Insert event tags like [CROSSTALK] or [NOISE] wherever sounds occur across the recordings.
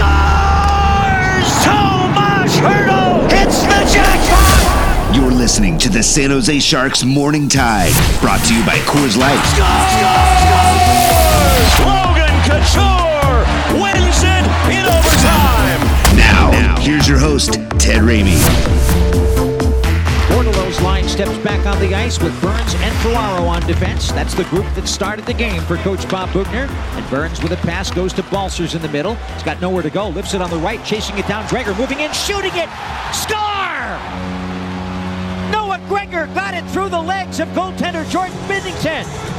Scores! Tomas Hertl hits the jackpot! You're listening to the San Jose Sharks Morning Tide, brought to you by Coors Light. Scores! Logan Couture wins it in overtime! Now, here's your host, Ted Ramey. Steps back on the ice with Burns and Ferraro on defense. That's the group that started the game for Coach Bob Boughner. And Burns with a pass goes to Balcers in the middle. He's got nowhere to go. Lifts it on the right, chasing it down. Gregor moving in, shooting it. Score! Noah Gregor got it through the legs of goaltender Jordan Binnington.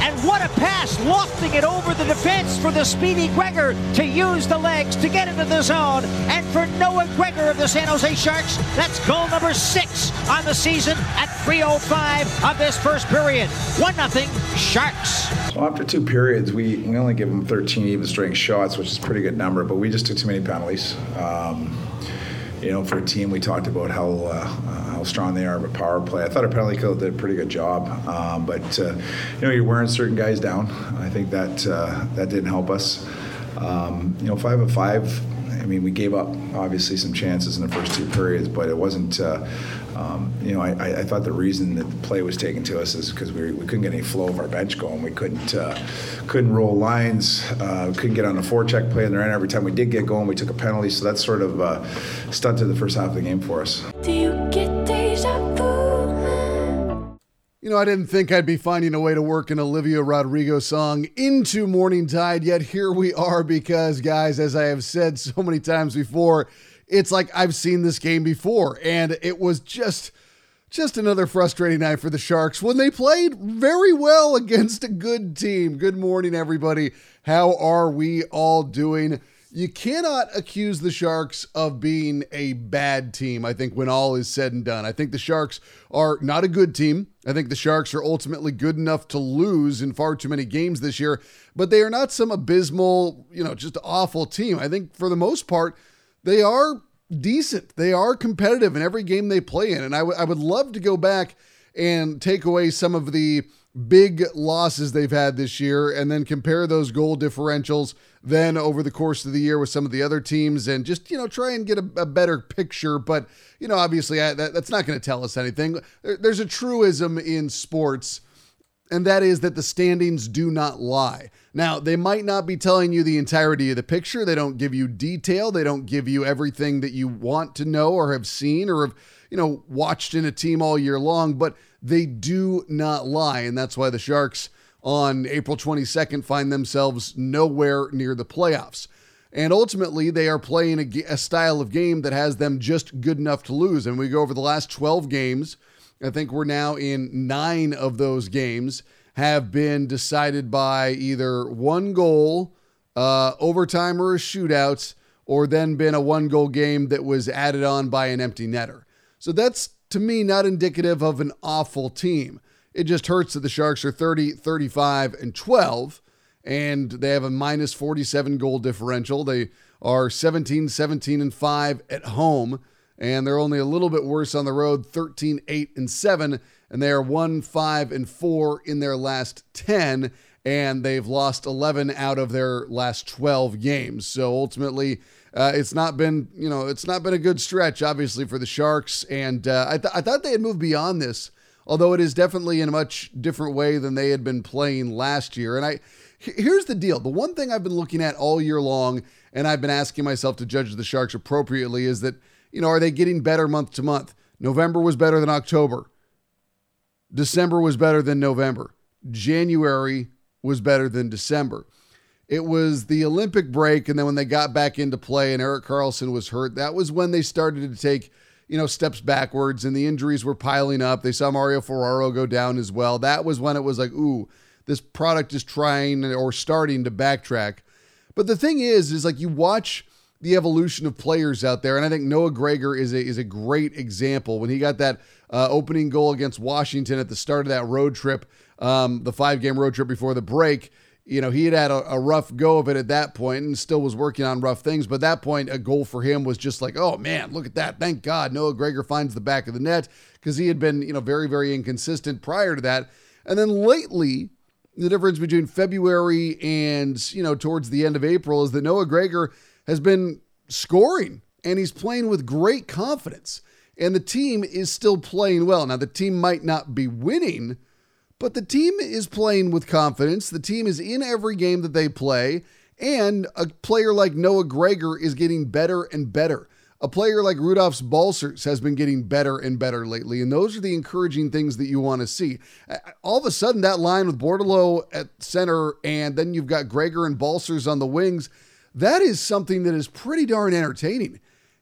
And what a pass, lofting it over the defense for the speedy Gregor to use the legs to get into the zone. And for Noah Gregor of the San Jose Sharks, that's goal number six on the season at 3.05 of this first period. 1 0 Sharks. Well, after two periods, we, we only give them 13 even strength shots, which is a pretty good number, but we just took too many penalties. Um, you know, for a team, we talked about how uh, how strong they are with power play. I thought our penalty kill did a pretty good job, um, but uh, you know, you're wearing certain guys down. I think that uh, that didn't help us. Um, you know, five of five. I mean, we gave up obviously some chances in the first two periods, but it wasn't. Uh, um, you know, I, I, thought the reason that the play was taken to us is because we, we couldn't get any flow of our bench going. We couldn't uh, couldn't roll lines, uh, couldn't get on the forecheck play in the end. Every time we did get going, we took a penalty. So that sort of uh, stunted the first half of the game for us. Do you get deja vu? You know, I didn't think I'd be finding a way to work an Olivia Rodrigo song into Morning Tide, yet here we are because, guys, as I have said so many times before, it's like I've seen this game before, and it was just just another frustrating night for the Sharks when they played very well against a good team. Good morning, everybody. How are we all doing? You cannot accuse the Sharks of being a bad team, I think, when all is said and done. I think the Sharks are not a good team. I think the Sharks are ultimately good enough to lose in far too many games this year, but they are not some abysmal, you know, just awful team. I think for the most part, they are decent. They are competitive in every game they play in. And I, w- I would love to go back and take away some of the big losses they've had this year and then compare those goal differentials then over the course of the year with some of the other teams and just, you know, try and get a, a better picture. But, you know, obviously I, that, that's not going to tell us anything. There, there's a truism in sports and that is that the standings do not lie. Now, they might not be telling you the entirety of the picture. They don't give you detail. They don't give you everything that you want to know or have seen or have, you know, watched in a team all year long, but they do not lie. And that's why the Sharks on April 22nd find themselves nowhere near the playoffs. And ultimately, they are playing a, a style of game that has them just good enough to lose. And we go over the last 12 games I think we're now in nine of those games have been decided by either one goal, uh, overtime, or a shootout, or then been a one goal game that was added on by an empty netter. So that's to me not indicative of an awful team. It just hurts that the Sharks are 30, 35, and 12, and they have a minus 47 goal differential. They are 17, 17, and 5 at home and they're only a little bit worse on the road 13 8 and 7 and they are 1 5 and 4 in their last 10 and they've lost 11 out of their last 12 games. So ultimately uh, it's not been you know it's not been a good stretch obviously for the sharks. And uh, I, th- I thought they had moved beyond this although it is definitely in a much different way than they had been playing last year. And i here's the deal. The one thing i've been looking at all year long and i've been asking myself to judge the sharks appropriately is that you know, are they getting better month to month? November was better than October. December was better than November. January was better than December. It was the Olympic break, and then when they got back into play and Erik Karlsson was hurt, that was when they started to take, you know, steps backwards and the injuries were piling up. They saw Mario Ferraro go down as well. That was when it was like, ooh, this product is trying or starting to backtrack. But the thing is, is like you watch the evolution of players out there, and I think Noah Gregor is a is a great example. When he got that uh, opening goal against Washington at the start of that road trip, um, the five game road trip before the break, you know, he had had a, a, rough go of it at that point and still was working on rough things. But at that point, a goal for him was just like, oh man, look at that. Thank God Noah Gregor finds the back of the net because he had been, you know, very, very inconsistent prior to that. And then lately, the difference between February and, you know, towards the end of April is that Noah Gregor has been scoring and he's playing with great confidence. And the team is still playing well. Now, the team might not be winning but the team is playing with confidence. The team is in every game that they play. And a player like Noah Gregor is getting better and better. A player like Rudolfs Balcers has been getting better and better lately. And those are the encouraging things that you want to see. All of a sudden, that line with Bordeleau at center, and then you've got Gregor and Balcers on the wings, that is something that is pretty darn entertaining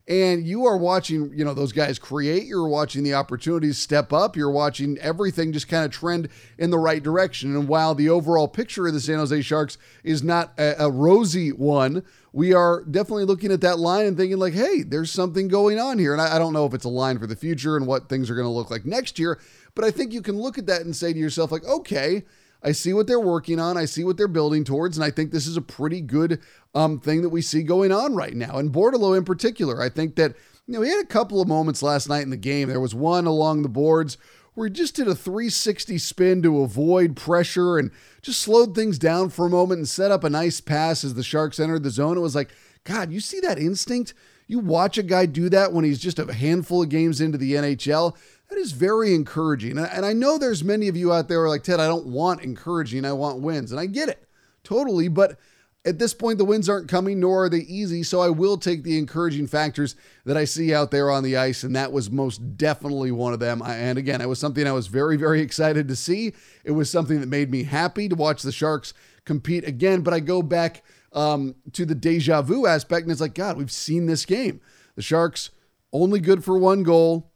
and you are watching, you know, those guys create, you're watching the opportunities step up, you're watching everything just kind of trend in the right direction. And while the overall picture of the San Jose Sharks is not a, a rosy one, we are definitely looking at that line and thinking, like, hey, there's something going on here. And I, I don't know if it's a line for the future and what things are going to look like next year, but I think you can look at that and say to yourself, like, okay, I see what they're working on. I see what they're building towards. And I think this is a pretty good um, thing that we see going on right now. And Bordeleau in particular, I think that, you know, he had a couple of moments last night in the game. There was one along the boards where he just did a 360 spin to avoid pressure and just slowed things down for a moment and set up a nice pass as the Sharks entered the zone. It was like, God, you see that instinct? You watch a guy do that when he's just a handful of games into the NHL. That is very encouraging. And I know there's many of you out there like, Ted, I don't want encouraging. I want wins. And I get it totally. But at this point, the wins aren't coming, nor are they easy. So I will take the encouraging factors that I see out there on the ice. And that was most definitely one of them. And again, it was something I was very, very excited to see. It was something that made me happy to watch the Sharks compete again. But I go back um, to the deja vu aspect, and it's like, God, we've seen this game. The Sharks only good for one goal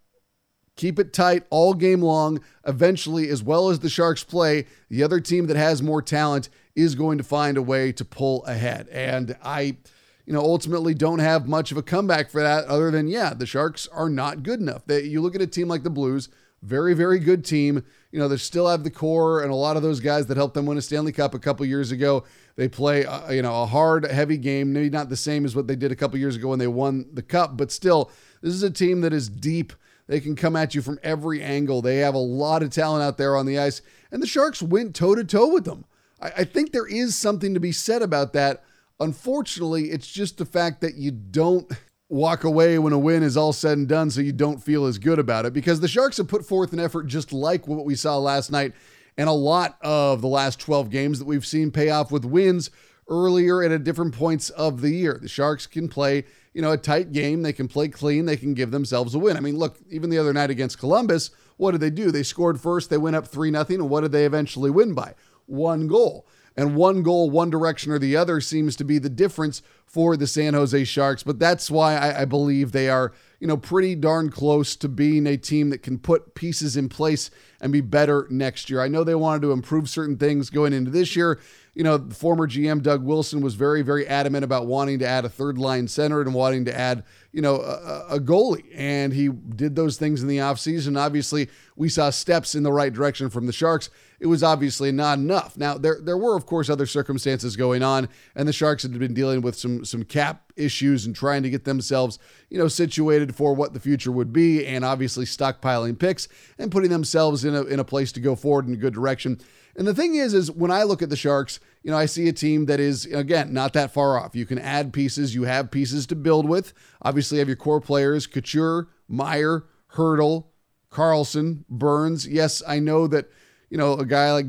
Keep it tight all game long. Eventually, as well as the Sharks play, the other team that has more talent is going to find a way to pull ahead. And I, you know, ultimately don't have much of a comeback for that other than, yeah, the Sharks are not good enough. They, you look at a team like the Blues, very, very good team. You know, they still have the core and a lot of those guys that helped them win a Stanley Cup a couple years ago. They play, uh, you know, a hard, heavy game. Maybe not the same as what they did a couple years ago when they won the Cup, but still, this is a team that is deep they can come at you from every angle. They have a lot of talent out there on the ice, and the Sharks went toe to toe with them. I, I think there is something to be said about that. Unfortunately, it's just the fact that you don't walk away when a win is all said and done so you don't feel as good about it because the Sharks have put forth an effort just like what we saw last night and a lot of the last 12 games that we've seen pay off with wins earlier and at different points of the year. The Sharks can play you know, a tight game. They can play clean. They can give themselves a win. I mean, look, even the other night against Columbus, what did they do? They scored first. They went up 3 nothing, and what did they eventually win by? One goal. And one goal, one direction or the other, seems to be the difference for the San Jose Sharks. But that's why I, I believe they are, you know, pretty darn close to being a team that can put pieces in place and be better next year. I know they wanted to improve certain things going into this year you know, former GM Doug Wilson was very, very adamant about wanting to add a third line center and wanting to add, you know, a, a goalie. And he did those things in the offseason. Obviously, we saw steps in the right direction from the Sharks. It was obviously not enough. Now, there there were, of course, other circumstances going on, and the Sharks had been dealing with some some cap issues and trying to get themselves, you know, situated for what the future would be, and obviously stockpiling picks and putting themselves in a in a place to go forward in a good direction. And the thing is, is when I look at the Sharks, you know, I see a team that is, again, not that far off. You can add pieces, you have pieces to build with. Obviously, you have your core players Couture, Meier, Hertl, Karlsson, Burns. Yes, I know that, you know, a guy like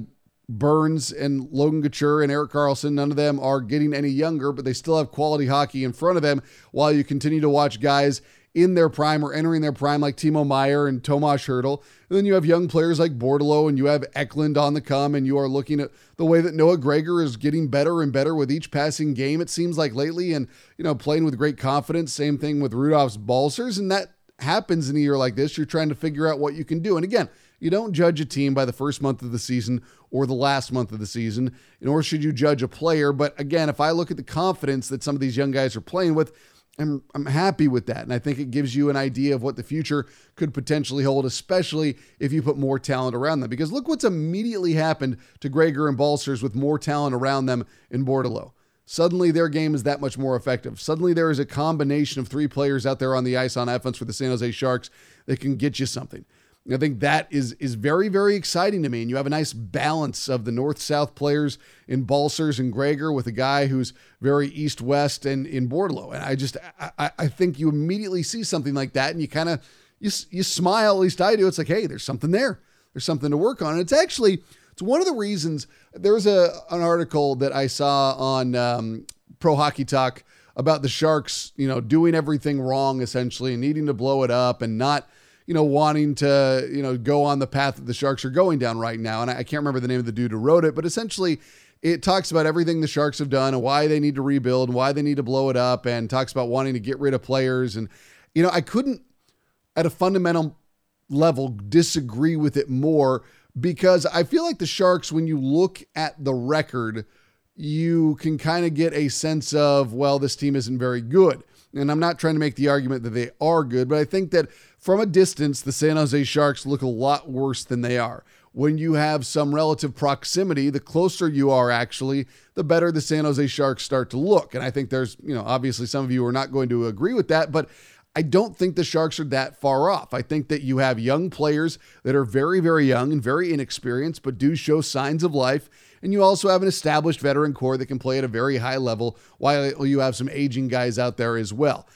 Burns and Logan Couture and Erik Karlsson, none of them are getting any younger, but they still have quality hockey in front of them while you continue to watch guys in their prime or entering their prime like Timo Meier and Tomas Hertl. And then you have young players like Bordeleau and you have Eklund on the come, and you are looking at the way that Noah Gregor is getting better and better with each passing game, it seems like lately, and you know, playing with great confidence. Same thing with Rudolfs Balcers, and that happens in a year like this. You're trying to figure out what you can do. And again, You don't judge a team by the first month of the season or the last month of the season, nor should you judge a player. But again, if I look at the confidence that some of these young guys are playing with, I'm, I'm happy with that. And I think it gives you an idea of what the future could potentially hold, especially if you put more talent around them. Because look what's immediately happened to Gregor and Balcers with more talent around them in Bordeleau. Suddenly, their game is that much more effective. Suddenly, there is a combination of three players out there on the ice on offense for the San Jose Sharks that can get you something. I think that is is very very exciting to me, and you have a nice balance of the north south players in Balcers and Gregor with a guy who's very east west and in Bordeleau, and I just I, I think you immediately see something like that, and you kind of you you smile. At least I do. It's like hey, there's something there. There's something to work on. And it's actually it's one of the reasons. There's a an article that I saw on um, Pro Hockey Talk about the Sharks, you know, doing everything wrong essentially and needing to blow it up and not you know, wanting to, you know, go on the path that the Sharks are going down right now. And I, can't remember the name of the dude who wrote it, but essentially it talks about everything the Sharks have done and why they need to rebuild and why they need to blow it up and talks about wanting to get rid of players. And, you know, I couldn't, at a fundamental level, disagree with it more because I feel like the Sharks, when you look at the record, you can kind of get a sense of, well, this team isn't very good. And I'm not trying to make the argument that they are good, but I think that from a distance, the San Jose Sharks look a lot worse than they are. When you have some relative proximity, the closer you are actually, the better the San Jose Sharks start to look. And I think there's, you know, obviously some of you are not going to agree with that, but I don't think the Sharks are that far off. I think that you have young players that are very, very young and very inexperienced, but do show signs of life. And you also have an established veteran core that can play at a very high level, while you have some aging guys out there as well.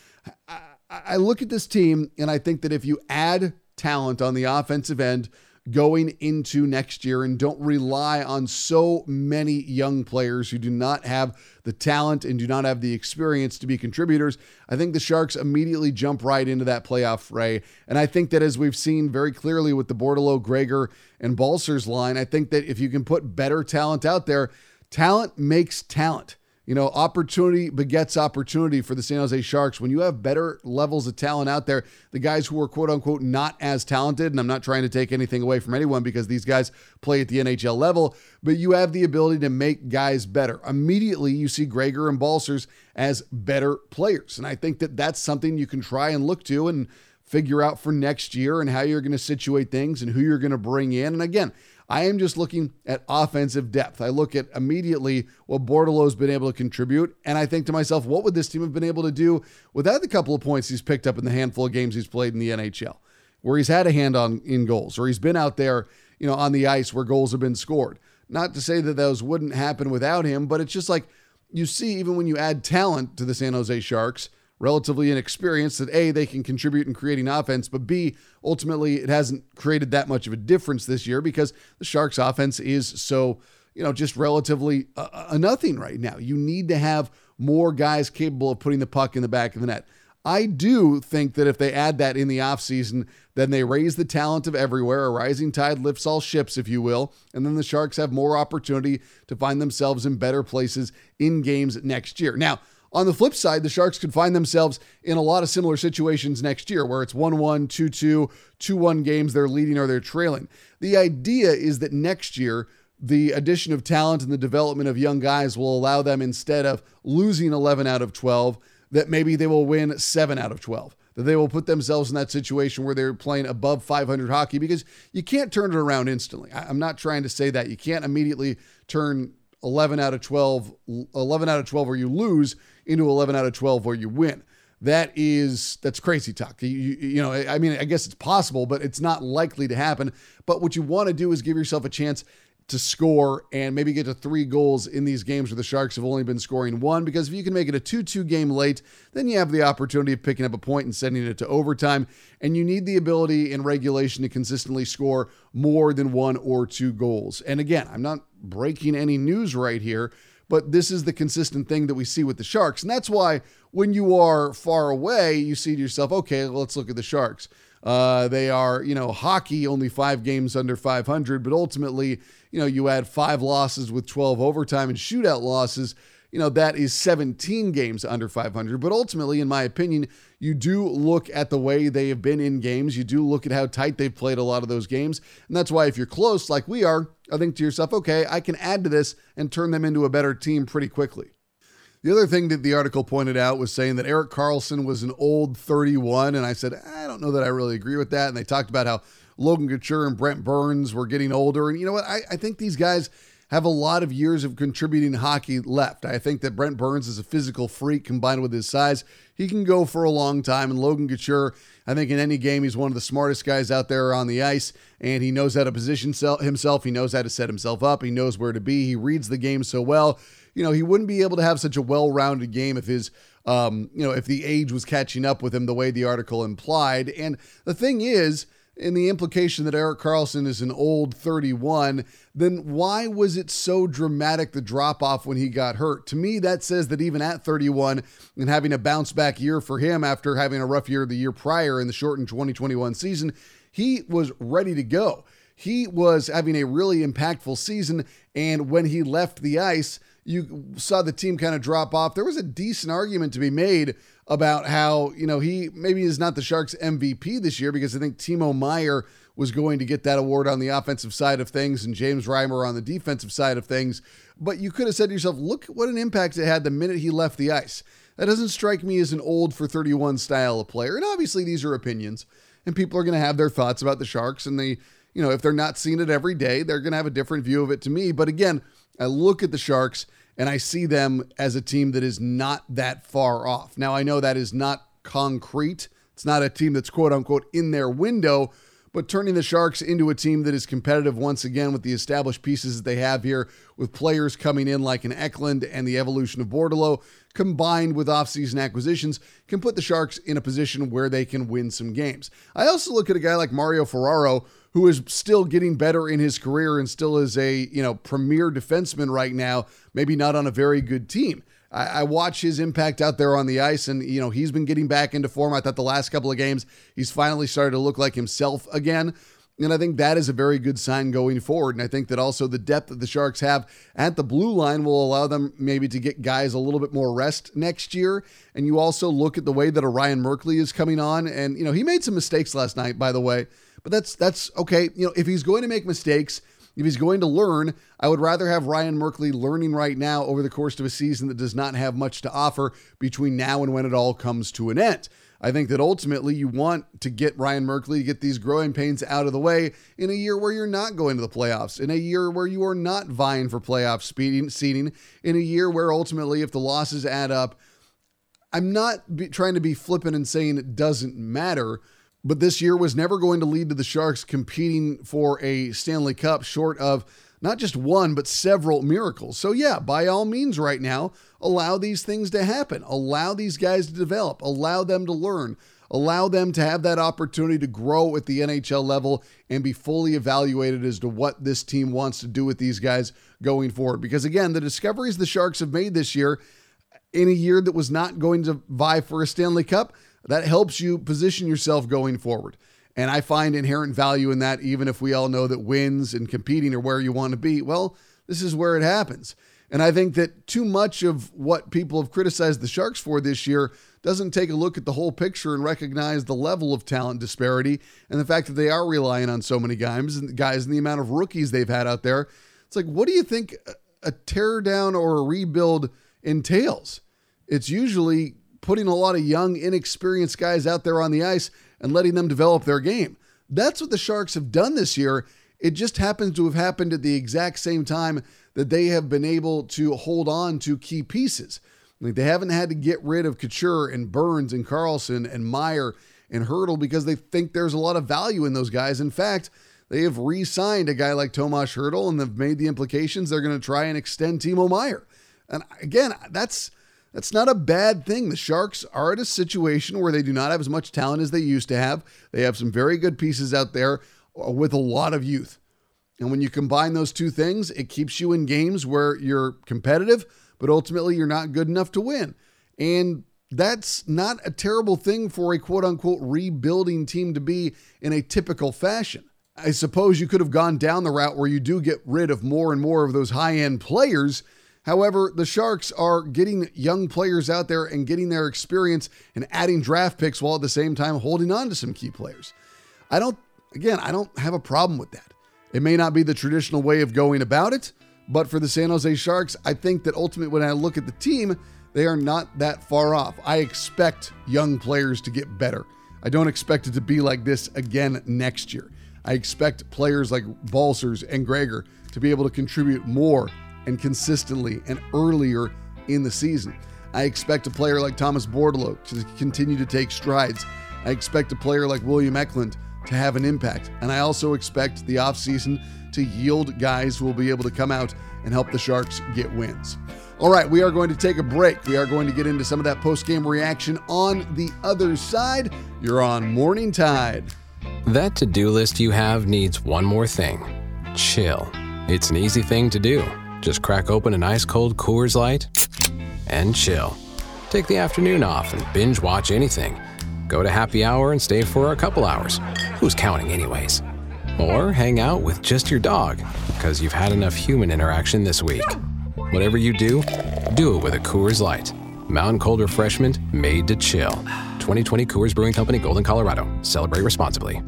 I look at this team and I think that if you add talent on the offensive end going into next year and don't rely on so many young players who do not have the talent and do not have the experience to be contributors, I think the Sharks immediately jump right into that playoff fray. And I think that as we've seen very clearly with the Bordeleau, Gregor, and Balcers line, I think that if you can put better talent out there, talent makes talent you know, opportunity begets opportunity for the San Jose Sharks. When you have better levels of talent out there, the guys who are quote unquote not as talented, and I'm not trying to take anything away from anyone because these guys play at the NHL level, but you have the ability to make guys better. Immediately, you see Gregor and Balcers as better players. And I think that that's something you can try and look to and figure out for next year and how you're going to situate things and who you're going to bring in. And again, I am just looking at offensive depth. I look at immediately what Bordeleau's been able to contribute, and I think to myself, what would this team have been able to do without the couple of points he's picked up in the handful of games he's played in the NHL, where he's had a hand on in goals, or he's been out there, you know, on the ice where goals have been scored. Not to say that those wouldn't happen without him, but it's just like you see, even when you add talent to the San Jose Sharks, relatively inexperienced that A, they can contribute in creating offense, but B, ultimately it hasn't created that much of a difference this year because the Sharks offense is so, you know, just relatively a, a nothing right now. You need to have more guys capable of putting the puck in the back of the net. I do think that if they add that in the offseason, then they raise the talent of everywhere. A rising tide lifts all ships, if you will. And then the Sharks have more opportunity to find themselves in better places in games next year. Now, on the flip side, the Sharks could find themselves in a lot of similar situations next year where it's 1 1, 2 2, 2 1 games, they're leading or they're trailing. The idea is that next year, the addition of talent and the development of young guys will allow them, instead of losing 11 out of 12, that maybe they will win 7 out of 12 that they will put themselves in that situation where they're playing above 500 hockey because you can't turn it around instantly. I'm not trying to say that. You can't immediately turn 11 out of 12, 11 out of 12 where you lose into 11 out of 12 where you win. That is that's crazy talk. You, you, know, I mean, I guess it's possible, but it's not likely to happen. But what you want to do is give yourself a chance to score and maybe get to three goals in these games where the Sharks have only been scoring one. Because if you can make it a 2 2 game late, then you have the opportunity of picking up a point and sending it to overtime. And you need the ability in regulation to consistently score more than one or two goals. And again, I'm not breaking any news right here, but this is the consistent thing that we see with the Sharks. And that's why when you are far away, you see to yourself, okay, let's look at the Sharks. Uh, they are, you know, hockey only five games under 500, but ultimately, you know, you add five losses with 12 overtime and shootout losses. You know, that is 17 games under 500. But ultimately, in my opinion, you do look at the way they have been in games. You do look at how tight they've played a lot of those games. And that's why if you're close, like we are, I think to yourself, okay, I can add to this and turn them into a better team pretty quickly. The other thing that the article pointed out was saying that Erik Karlsson was an old 31. And I said, I don't know that I really agree with that. And they talked about how Logan Couture and Brent Burns were getting older. And you know what? I, I think these guys have a lot of years of contributing hockey left. I think that Brent Burns is a physical freak combined with his size. He can go for a long time. And Logan Couture, I think in any game, he's one of the smartest guys out there on the ice, and he knows how to position himself. He knows how to set himself up. He knows where to be. He reads the game so well. You know, he wouldn't be able to have such a well-rounded game if his um, you know, if the age was catching up with him the way the article implied. And the thing is, in the implication that Erik Karlsson is an old 31, then why was it so dramatic the drop off when he got hurt? To me, that says that even at 31 and having a bounce back year for him after having a rough year the year prior in the shortened 2021 season, he was ready to go. He was having a really impactful season, and when he left the ice, you saw the team kind of drop off. There was a decent argument to be made about how, you know, he maybe is not the Sharks MVP this year because I think Timo Meier was going to get that award on the offensive side of things and James Reimer on the defensive side of things. But you could have said to yourself, look what an impact it had the minute he left the ice. That doesn't strike me as an old for 31 style of player. And obviously, these are opinions, and people are going to have their thoughts about the Sharks. And they, you know, if they're not seeing it every day, they're going to have a different view of it to me. But again, I look at the Sharks and I see them as a team that is not that far off. Now, I know that is not concrete. It's not a team that's quote unquote in their window, but turning the Sharks into a team that is competitive once again with the established pieces that they have here, with players coming in like an Eklund and the evolution of Bordeleau, combined with offseason acquisitions, can put the Sharks in a position where they can win some games. I also look at a guy like Mario Ferraro, who is still getting better in his career and still is a you know premier defenseman right now, maybe not on a very good team. I, I watch his impact out there on the ice, and you know he's been getting back into form. I thought the last couple of games he's finally started to look like himself again. And I think that is a very good sign going forward. And I think that also the depth that the Sharks have at the blue line will allow them maybe to get guys a little bit more rest next year. And you also look at the way that Ryan Merkley is coming on. And, you know, he made some mistakes last night, by the way. But that's that's okay. You know, if he's going to make mistakes, if he's going to learn, I would rather have Ryan Merkley learning right now over the course of a season that does not have much to offer between now and when it all comes to an end. I think that ultimately you want to get Ryan Merkley to get these growing pains out of the way in a year where you're not going to the playoffs, in a year where you are not vying for playoff speeding, seeding, in a year where ultimately, if the losses add up, I'm not be, trying to be flippant and saying it doesn't matter, but this year was never going to lead to the Sharks competing for a Stanley Cup short of not just one, but several miracles. So, yeah, by all means, right now, allow these things to happen. Allow these guys to develop. Allow them to learn. Allow them to have that opportunity to grow at the NHL level and be fully evaluated as to what this team wants to do with these guys going forward. Because, again, the discoveries the Sharks have made this year in a year that was not going to vie for a Stanley Cup that helps you position yourself going forward. And I find inherent value in that, even if we all know that wins and competing are where you want to be. Well, this is where it happens. And I think that too much of what people have criticized the Sharks for this year doesn't take a look at the whole picture and recognize the level of talent disparity and the fact that they are relying on so many guys and guys and the amount of rookies they've had out there. It's like, what do you think a tear down or a rebuild entails? It's usually putting a lot of young, inexperienced guys out there on the ice and letting them develop their game. That's what the Sharks have done this year. It just happens to have happened at the exact same time that they have been able to hold on to key pieces. Like they haven't had to get rid of Couture and Burns and Karlsson and Meier and Hertl because they think there's a lot of value in those guys. In fact, they have re-signed a guy like Tomas Hertl and they've made the implications they're going to try and extend Timo Meier. And again, that's that's not a bad thing. The Sharks are at a situation where they do not have as much talent as they used to have. They have some very good pieces out there uh, with a lot of youth. And when you combine those two things, it keeps you in games where you're competitive, but ultimately you're not good enough to win. And that's not a terrible thing for a quote unquote rebuilding team to be in a typical fashion. I suppose you could have gone down the route where you do get rid of more and more of those high end players However, the Sharks are getting young players out there and getting their experience and adding draft picks while at the same time holding on to some key players. I don't, again, I don't have a problem with that. It may not be the traditional way of going about it, but for the San Jose Sharks, I think that ultimately when I look at the team, they are not that far off. I expect young players to get better. I don't expect it to be like this again next year. I expect players like Balcers and Gregor to be able to contribute more and consistently and earlier in the season. I expect a player like Thomas Bordeleau to continue to take strides. I expect a player like William Eklund to have an impact. And I also expect the offseason to yield guys who will be able to come out and help the Sharks get wins. All right, we are going to take a break. We are going to get into some of that post game reaction on the other side. You're on Morning Tide. That to do list you have needs one more thing chill. It's an easy thing to do. Just crack open an ice cold Coors Light and chill. Take the afternoon off and binge watch anything. Go to happy hour and stay for a couple hours. Who's counting, anyways? Or hang out with just your dog because you've had enough human interaction this week. Whatever you do, do it with a Coors Light. Mountain Cold Refreshment made to chill. 2020 Coors Brewing Company, Golden, Colorado. Celebrate responsibly.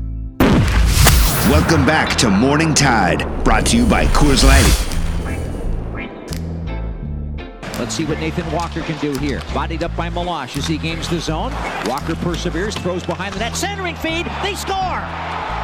Welcome back to Morning Tide, brought to you by Coors Light. Let's see what Nathan Walker can do here. Bodied up by Meloche as he gains the zone. Walker perseveres, throws behind the net, centering feed. They score!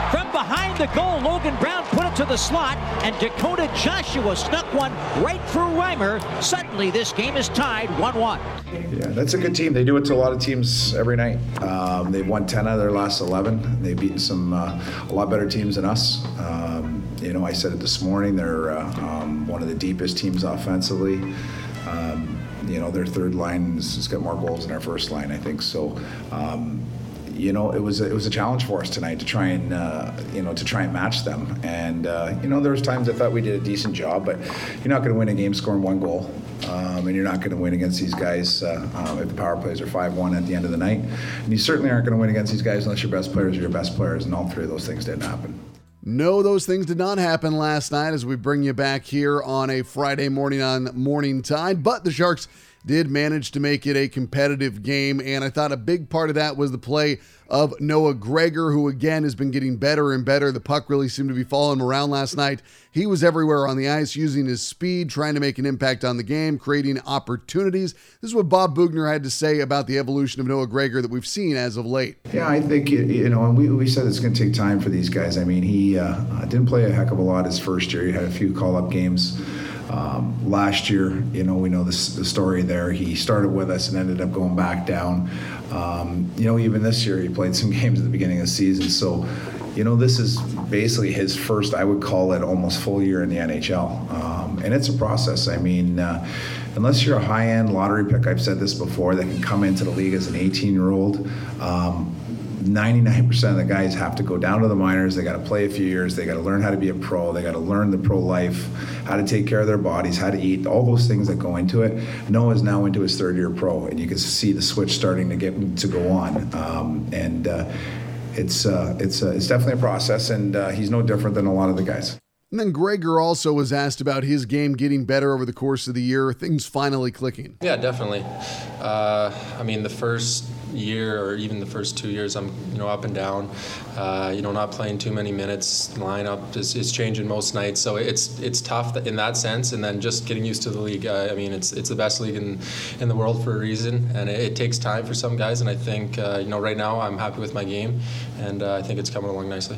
From behind the goal, Logan Brown put it to the slot, and Dakota Joshua snuck one right through Reimer. Suddenly, this game is tied 1 1. Yeah, that's a good team. They do it to a lot of teams every night. Um, they've won 10 out of their last 11. They've beaten some uh, a lot better teams than us. Um, you know, I said it this morning. They're uh, um, one of the deepest teams offensively. Um, you know, their third line has, got more goals than our first line, I think. So, um, you know, it was a, it was a challenge for us tonight to try and uh, you know to try and match them. And uh, you know, there was times I thought we did a decent job, but you're not going to win a game scoring one goal, um, and you're not going to win against these guys uh, um, if the power plays are five one at the end of the night. And you certainly aren't going to win against these guys unless your best players are your best players, and all three of those things didn't happen. No, those things did not happen last night as we bring you back here on a Friday morning on Morning Tide, but the Sharks did manage to make it a competitive game. And I thought a big part of that was the play of Noah Gregor, who again has been getting better and better. The puck really seemed to be following him around last night. He was everywhere on the ice, using his speed, trying to make an impact on the game, creating opportunities. This is what Bob Boughner had to say about the evolution of Noah Gregor that we've seen as of late. Yeah, I think you know, and we, we said it's going to take time for these guys. I mean, he uh, didn't play a heck of a lot his first year. He had a few call-up games. Um, last year, you know, we know this, the story there. He started with us and ended up going back down. Um, you know, even this year, he played some [LAUGHS] games at the beginning of the season. So, you know, this is basically his first, I would call it almost full year in the NHL. Um, and it's a process. I mean, uh, unless you're a high end lottery pick, I've said this before, that can come into the league as an 18 year old. Um, 99% of the guys have to go down to the minors. They got to play a few years. They got to learn how to be a pro. They got to learn the pro life, how to take care of their bodies, how to eat, all those things that go into it. Noah's now into his third year pro, and you can see the switch starting to get to go on. Um, and uh, it's uh, it's uh, it's definitely a process, and uh, he's no different than a lot of the guys. And then Gregor also was asked about his game getting better over the course of the year, things finally clicking. Yeah, definitely. Uh, I mean, the first year or even the first two years, I'm you know up and down. Uh, you know, not playing too many minutes. Lineup is, is changing most nights, so it's it's tough in that sense. And then just getting used to the league. Uh, I mean, it's it's the best league in in the world for a reason, and it, it takes time for some guys. And I think uh, you know right now I'm happy with my game, and uh, I think it's coming along nicely.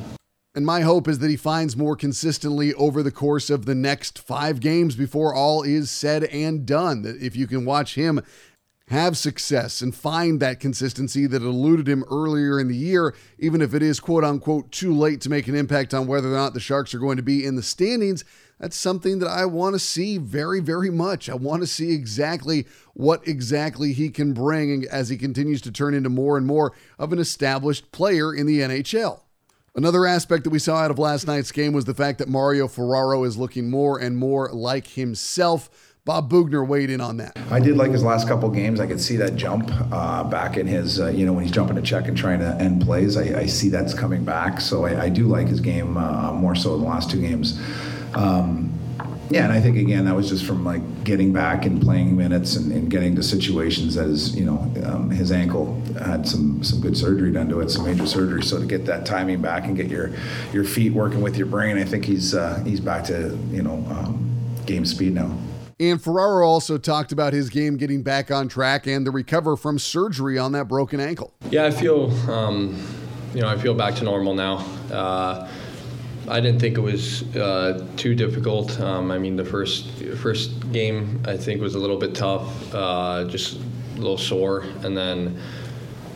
And my hope is that he finds more consistently over the course of the next five games before all is said and done. That if you can watch him have success and find that consistency that eluded him earlier in the year, even if it is quote unquote too late to make an impact on whether or not the Sharks are going to be in the standings, that's something that I want to see very, very much. I want to see exactly what exactly he can bring as he continues to turn into more and more of an established player in the NHL. Another aspect that we saw out of last night's game was the fact that Mario Ferraro is looking more and more like himself. Bob Boughner weighed in on that. I did like his last couple games. I could see that jump uh, back in his, uh, you know, when he's jumping to check and trying to end plays. I, I see that's coming back. So I, I do like his game uh, more so in the last two games. Um, yeah, and I think again that was just from like getting back and playing minutes and, and getting to situations as you know um, his ankle had some some good surgery done to it, some major surgery. So to get that timing back and get your your feet working with your brain, I think he's uh, he's back to you know um, game speed now. And Ferraro also talked about his game getting back on track and the recover from surgery on that broken ankle. Yeah, I feel, um, you know, I feel back to normal now. Uh, I didn't think it was uh, too difficult. Um, I mean, the first first game I think was a little bit tough, uh, just a little sore, and then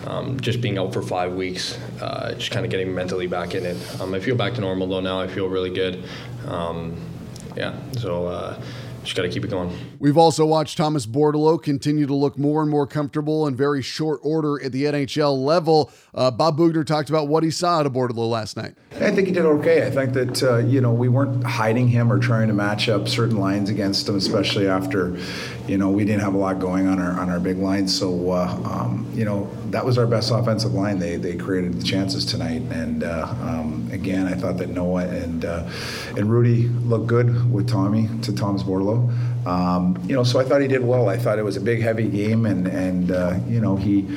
um, just being out for five weeks, uh, just kind of getting mentally back in it. Um, I feel back to normal though now. I feel really good. Um, yeah, so uh, just got to keep it going. We've also watched Thomas Bordeleau continue to look more and more comfortable in very short order at the NHL level. Uh, Bob Boughner talked about what he saw out of Bordeleau last night. I think he did okay. I think that uh, you know we weren't hiding him or trying to match up certain lines against him, especially after you know we didn't have a lot going on our on our big line. So uh, um, you know that was our best offensive line. They they created the chances tonight, and uh, um, again I thought that Noah and uh, and Rudy looked good with Tommy to Tom's Bordeleau. Um, you know, so I thought he did well. I thought it was a big, heavy game, and and uh, you know he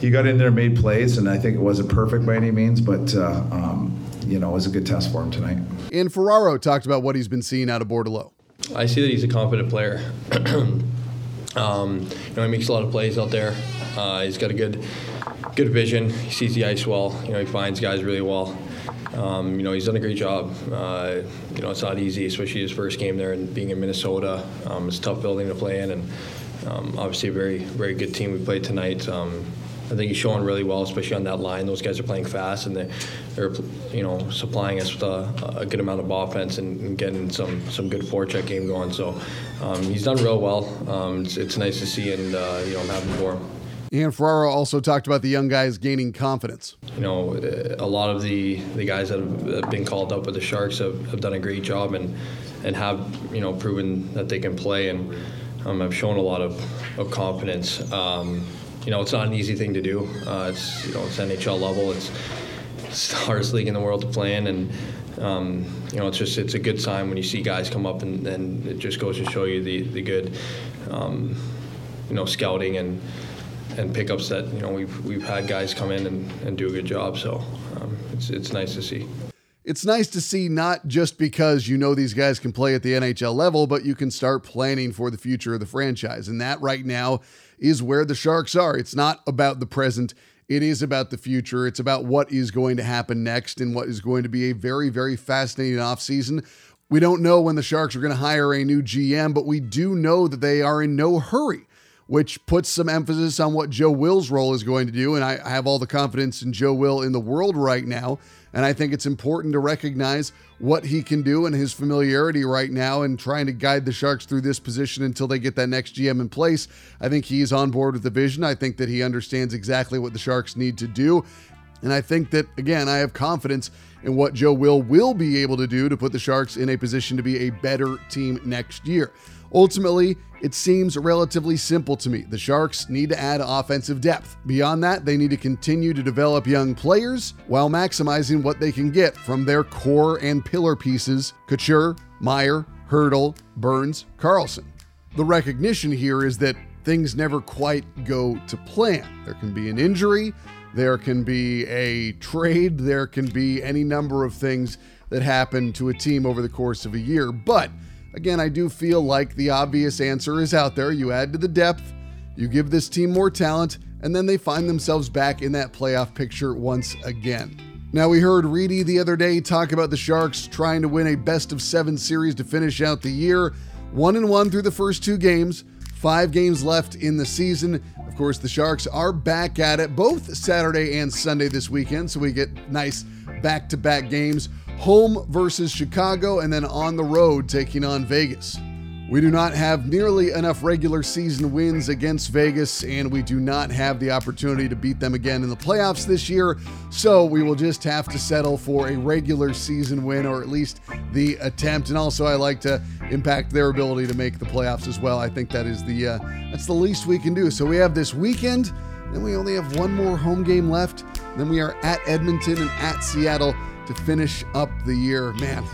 he got in there, made plays, and I think it wasn't perfect by any means, but uh, um, you know it was a good test for him tonight. And Ferraro talked about what he's been seeing out of Bordeleau. I see that he's a confident player. [CLEARS THROAT] um, you know, he makes a lot of plays out there. Uh, he's got a good, good vision. He sees the ice well. You know, he finds guys really well. Um, you know, he's done a great job. Uh, you know, it's not easy, especially his first game there and being in Minnesota. Um, it's a tough building to play in, and um, obviously a very, very good team we played tonight. Um, I think he's showing really well, especially on that line. Those guys are playing fast, and they're, they're you know, supplying us with a, a good amount of offense and, and, getting some some good forecheck game going. So um, he's done real well. Um, it's, it's nice to see, and uh, you know, I'm happy for him. And Ferraro also talked about the young guys gaining confidence. You know, a lot of the, the guys that have been called up with the Sharks have, have done a great job and, and have, you know, proven that they can play and um, have shown a lot of, of confidence. Um, you know, it's not an easy thing to do. Uh, it's, you know, it's NHL level. It's, it's the hardest league in the world to play in. And, um, you know, it's just, it's a good sign when you see guys come up and, and it just goes to show you the, the good, um, you know, scouting and, and pickups that you know we've we've had guys come in and, and do a good job. So um, it's it's nice to see. It's nice to see not just because you know these guys can play at the NHL level, but you can start planning for the future of the franchise. And that right now is where the Sharks are. It's not about the present. It is about the future. It's about what is going to happen next and what is going to be a very, very fascinating offseason. We don't know when the Sharks are going to hire a new GM, but we do know that they are in no hurry which puts some emphasis on what Joe Will's role is going to do. And I have all the confidence in Joe Will in the world right now. And I think it's important to recognize what he can do and his familiarity right now and trying to guide the Sharks through this position until they get that next GM in place. I think he's on board with the vision. I think that he understands exactly what the Sharks need to do. And I think that, again, I have confidence in what Joe Will will be able to do to put the Sharks in a position to be a better team next year. Ultimately, it seems relatively simple to me. The Sharks need to add offensive depth. Beyond that, they need to continue to develop young players while maximizing what they can get from their core and pillar pieces Couture, Meier, Hertl, Burns, Karlsson. The recognition here is that things never quite go to plan. There can be an injury, there can be a trade, there can be any number of things that happen to a team over the course of a year, but Again, I do feel like the obvious answer is out there. You add to the depth, you give this team more talent, and then they find themselves back in that playoff picture once again. Now, we heard Reedy the other day talk about the Sharks trying to win a best of seven series to finish out the year. One and one through the first two games, five games left in the season. Of course, the Sharks are back at it both Saturday and Sunday this weekend, so we get nice back to back games home versus Chicago, and then on the road taking on Vegas. We do not have nearly enough regular season wins against Vegas, and we do not have the opportunity to beat them again in the playoffs this year. So we will just have to settle for a regular season win, or at least the attempt. And also, I like to impact their ability to make the playoffs as well. I think that is the uh, that's the least we can do. So we have this weekend, then we only have one more home game left. Then we are at Edmonton and at Seattle to finish up the year. Man,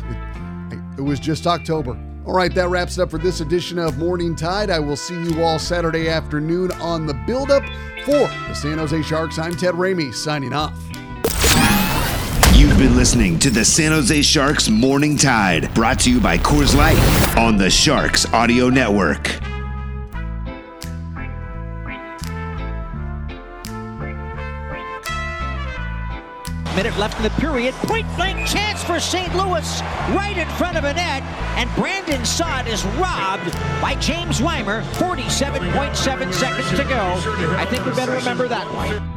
it, it was just October. All right, that wraps it up for this edition of Morning Tide. I will see you all Saturday afternoon on the build-up for the San Jose Sharks. I'm Ted Ramey signing off. You've been listening to the San Jose Sharks Morning Tide, brought to you by Coors Light on the Sharks Audio Network. Minute left in the period. Point blank chance for St. Louis right in front of a net. And Brandon Saad is robbed by James Reimer. 47.7 seconds to go. I think we better remember that one.